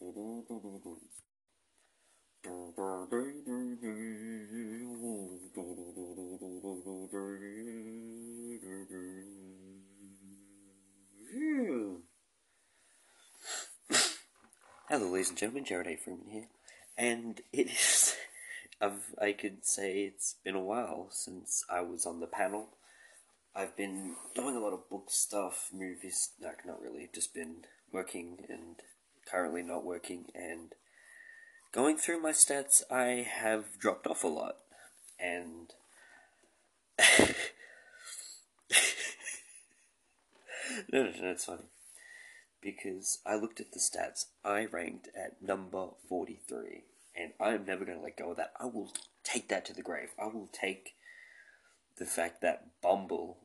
Hello, ladies and gentlemen, Jarrod A. Freeman here, and it is. I've, I could say it's been a while since I was on the panel. I've been doing a lot of book stuff, movies. No, not really. Just been working and currently not working, and going through my stats, I have dropped off a lot, and. no, no, no, it's funny because I looked at the stats. I ranked at number 43, and I am never going to let go of that. I will take that to the grave. I will take the fact that Bumble,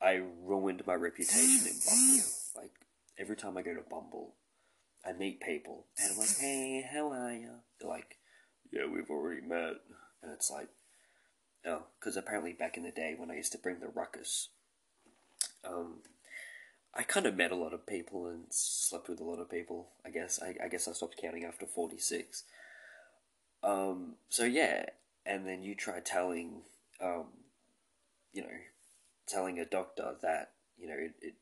I ruined my reputation in Bumble. Like, every time I go to Bumble, I meet people, and I'm like, hey, how are you? They're like, yeah, we've already met. And it's like, oh, because apparently back in the day when I used to bring the ruckus, um, I kind of met a lot of people and slept with a lot of people. I guess I, I guess I stopped counting after forty six. Um, so yeah, and then you try telling, um, you know, telling a doctor that you know it it,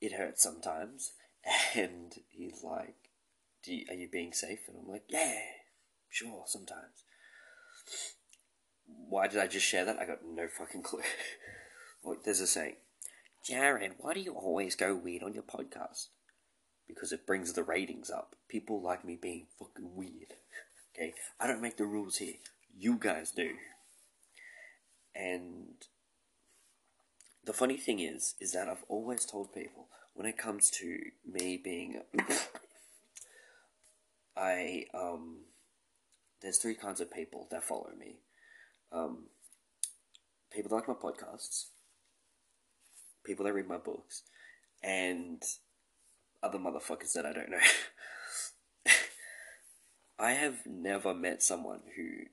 it hurts sometimes, and he's like, "Do you, are you being safe?" And I'm like, "Yeah, sure, sometimes." Why did I just share that? I got no fucking clue. there's a saying Jarrod, why do you always go weird on your podcast? Because it brings the ratings up. People like me being fucking weird. Okay? I don't make the rules here. You guys do. And the funny thing is, is that I've always told people when it comes to me being. I, um. There's three kinds of people that follow me. Um, people that like my podcasts people that read my books, and other motherfuckers that I don't know. I have never met someone who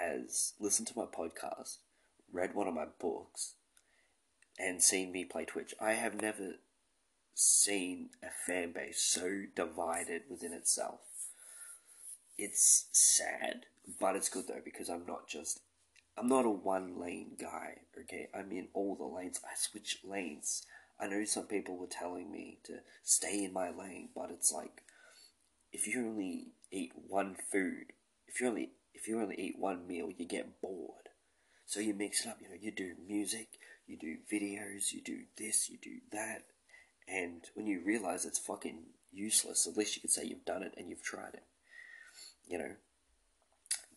has listened to my podcast, read one of my books, and seen me play Twitch. I have never seen a fan base so divided within itself. It's sad, but it's good though because I'm not just I'm not a one lane guy, okay? I'm in all the lanes. I switch lanes. I know some people were telling me to stay in my lane, but it's like if you only eat one food, if you only if you only eat one meal, you get bored. So you mix it up, you know, you do music, you do videos, you do this, you do that, and when you realize it's fucking useless, at least you can say you've done it and you've tried it. You know?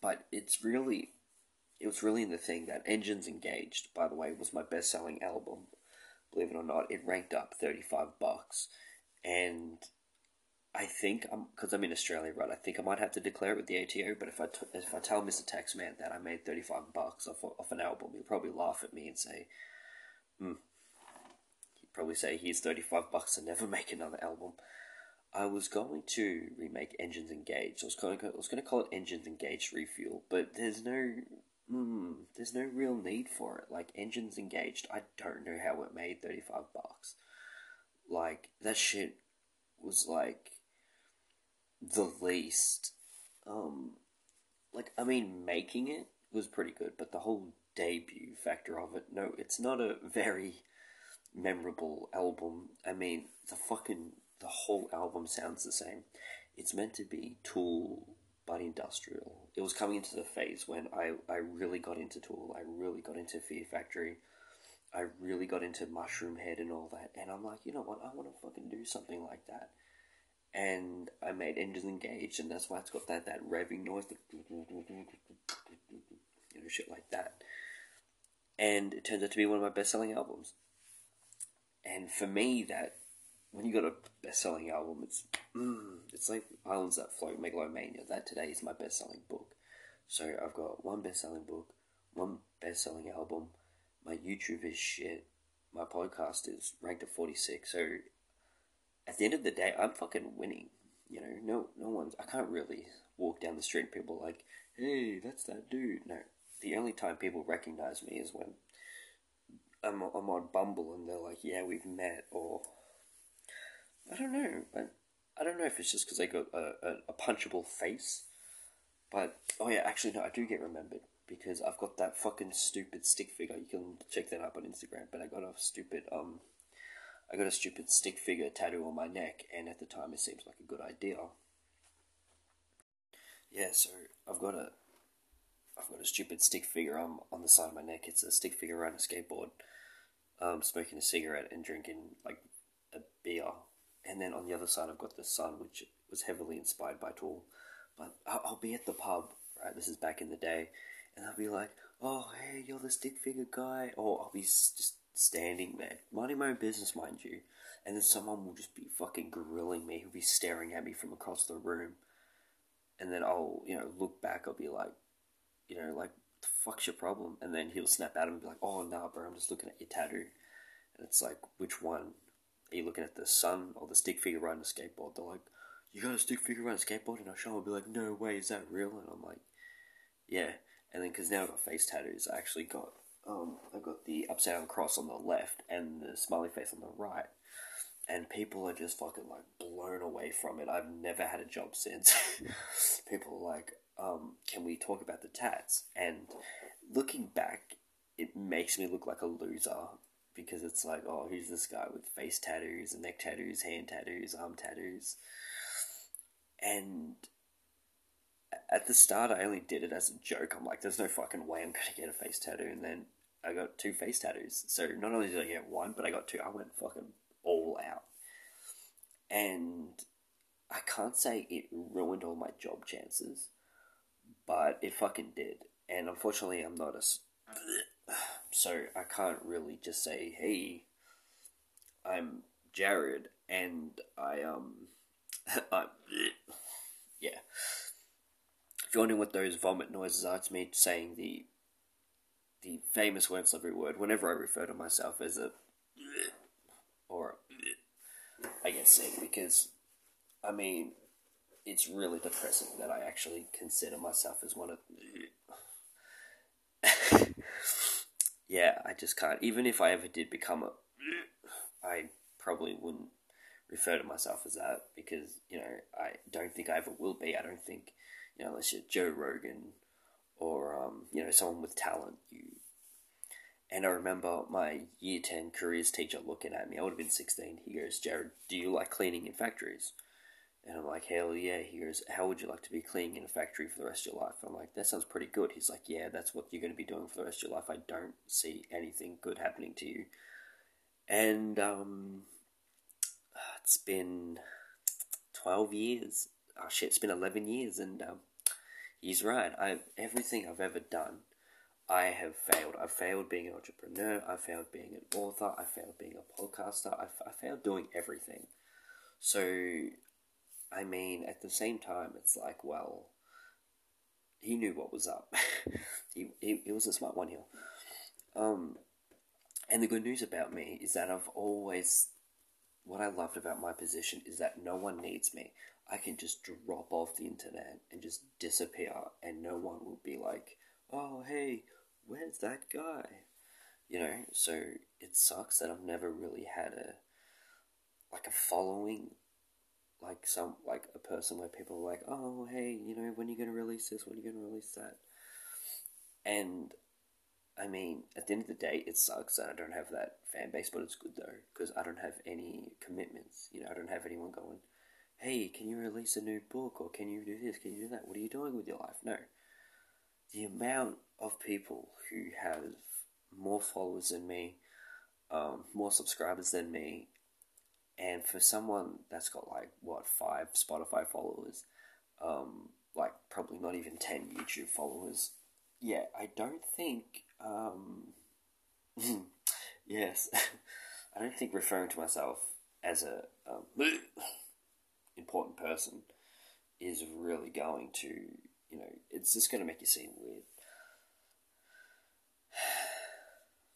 But it's really it was really in the thing that Engines Engaged, by the way, was my best selling album. Believe it or not, it ranked up 35 bucks. And I think, I'm, because I'm, in Australia, right, I think I might have to declare it with the ATO, but if I, t- if I tell Mr. Taxman that I made 35 bucks off, off an album, he'll probably laugh at me and say, hmm. Probably say, here's 35 bucks and never make another album. I was going to remake Engines Engaged. I was going to, I was going to call it Engines Engaged Refuel, but there's no Hmm, there's no real need for it. Like, engines engaged, I don't know how it made 35 bucks. Like, that shit was like the least. Um, like, I mean, making it was pretty good, but the whole debut factor of it, no, it's not a very memorable album. I mean, the fucking, the whole album sounds the same. It's meant to be Tool but industrial. It was coming into the phase when I, I really got into Tool, I really got into Fear Factory, I really got into Mushroomhead and all that, and I'm like, you know what, I want to fucking do something like that. And I made Engines Engaged, and that's why it's got that, that revving noise, you know, shit like that. And it turns out to be one of my best selling albums. And for me, that when you got a best-selling album, it's mm, it's like Islands That Float, Megalomania. That today is my best-selling book. So I've got one best-selling book, one best-selling album. My YouTube is shit. My podcast is ranked at forty-six. So at the end of the day, I'm fucking winning. You know, no, no one's. I can't really walk down the street and people like, "Hey, that's that dude." No, the only time people recognize me is when I'm, I'm on Bumble and they're like, "Yeah, we've met," or I don't know, but I don't know if it's just because I got a, a, a punchable face, but oh yeah, actually no, I do get remembered because I've got that fucking stupid stick figure. You can check that up on Instagram. But I got a stupid um, I got a stupid stick figure tattoo on my neck, and at the time it seems like a good idea. Yeah, so I've got a I've got a stupid stick figure on on the side of my neck. It's a stick figure riding a skateboard, um, smoking a cigarette and drinking like a beer. And then on the other side, I've got the sun, which was heavily inspired by Tool. But I'll, I'll be at the pub, right? This is back in the day, and I'll be like, "Oh, hey, you're the stick figure guy," or I'll be just standing there, minding my own business, mind you, and then someone will just be fucking grilling me. He'll be staring at me from across the room, and then I'll, you know, look back. I'll be like, you know, like, fuck's your problem? And then he'll snap at him and be like, oh, nah, bro, I'm just looking at your tattoo. And it's like, which one? Are you looking at the sun or the stick figure riding a skateboard? They're like, you got a stick figure riding a skateboard? And I show them, I'll be like, no way, is that real? And I'm like, yeah. And then, because now I've got face tattoos, I actually got, um, I've got the upside down cross on the left and the smiley face on the right. And people are just fucking like blown away from it. I've never had a job since. people are like, um, can we talk about the tats? And looking back, it makes me look like a loser because it's like, oh, who's this guy with face tattoos, and neck tattoos, hand tattoos, arm tattoos? And at the start, I only did it as a joke. I'm like, there's no fucking way I'm going to get a face tattoo. And then I got two face tattoos. So not only did I get one, but I got two. I went fucking all out. And I can't say it ruined all my job chances but it fucking did. And unfortunately, I'm not a. So I can't really just say, hey, I'm Jarrod, and I, um. I'm. Yeah. If you're wondering what those vomit noises are, it's me saying the the famous word every word whenever I refer to myself as a or a, I get sick because I mean it's really depressing that I actually consider myself as one of. yeah, I just can't. Even if I ever did become a, I probably wouldn't refer to myself as that because you know I don't think I ever will be. I don't think you know unless you're Joe Rogan or um, you know someone with talent. You and I remember my year ten careers teacher looking at me. I would have been sixteen. He goes, "Jarrod, do you like cleaning in factories?" And I'm like, hell yeah. He goes, how would you like to be cleaning in a factory for the rest of your life? I'm like, that sounds pretty good. He's like, yeah, that's what you're going to be doing for the rest of your life. I don't see anything good happening to you. And um, it's been 12 years. Oh shit, it's been 11 years. And um, he's right. I everything I've ever done, I have failed. I've failed being an entrepreneur. I failed being an author. I failed being a podcaster. I, I failed doing everything. So I mean, at the same time, it's like, well, he knew what was up. he, he, he was a smart one here. Um, and the good news about me is that I've always, what I loved about my position is that no one needs me. I can just drop off the internet and just disappear, and no one will be like, oh, hey, where's that guy? You know, so it sucks that I've never really had a, like a following like some like a person where people are like, oh hey, you know, when are you to release this? When are you to release that? And I mean, at the end of the day, it sucks that I don't have that fan base, but it's good though because I don't have any commitments. You know, I don't have anyone going, hey, can you release a new book or can you do this? Can you do that? What are you doing with your life? No. The amount of people who have more followers than me, um, more subscribers than me, and for someone that's got like what five Spotify followers, um, like probably not even ten YouTube followers, yeah, I don't think. Um, yes, I don't think referring to myself as a um, important person is really going to, you know, it's just going to make you seem weird.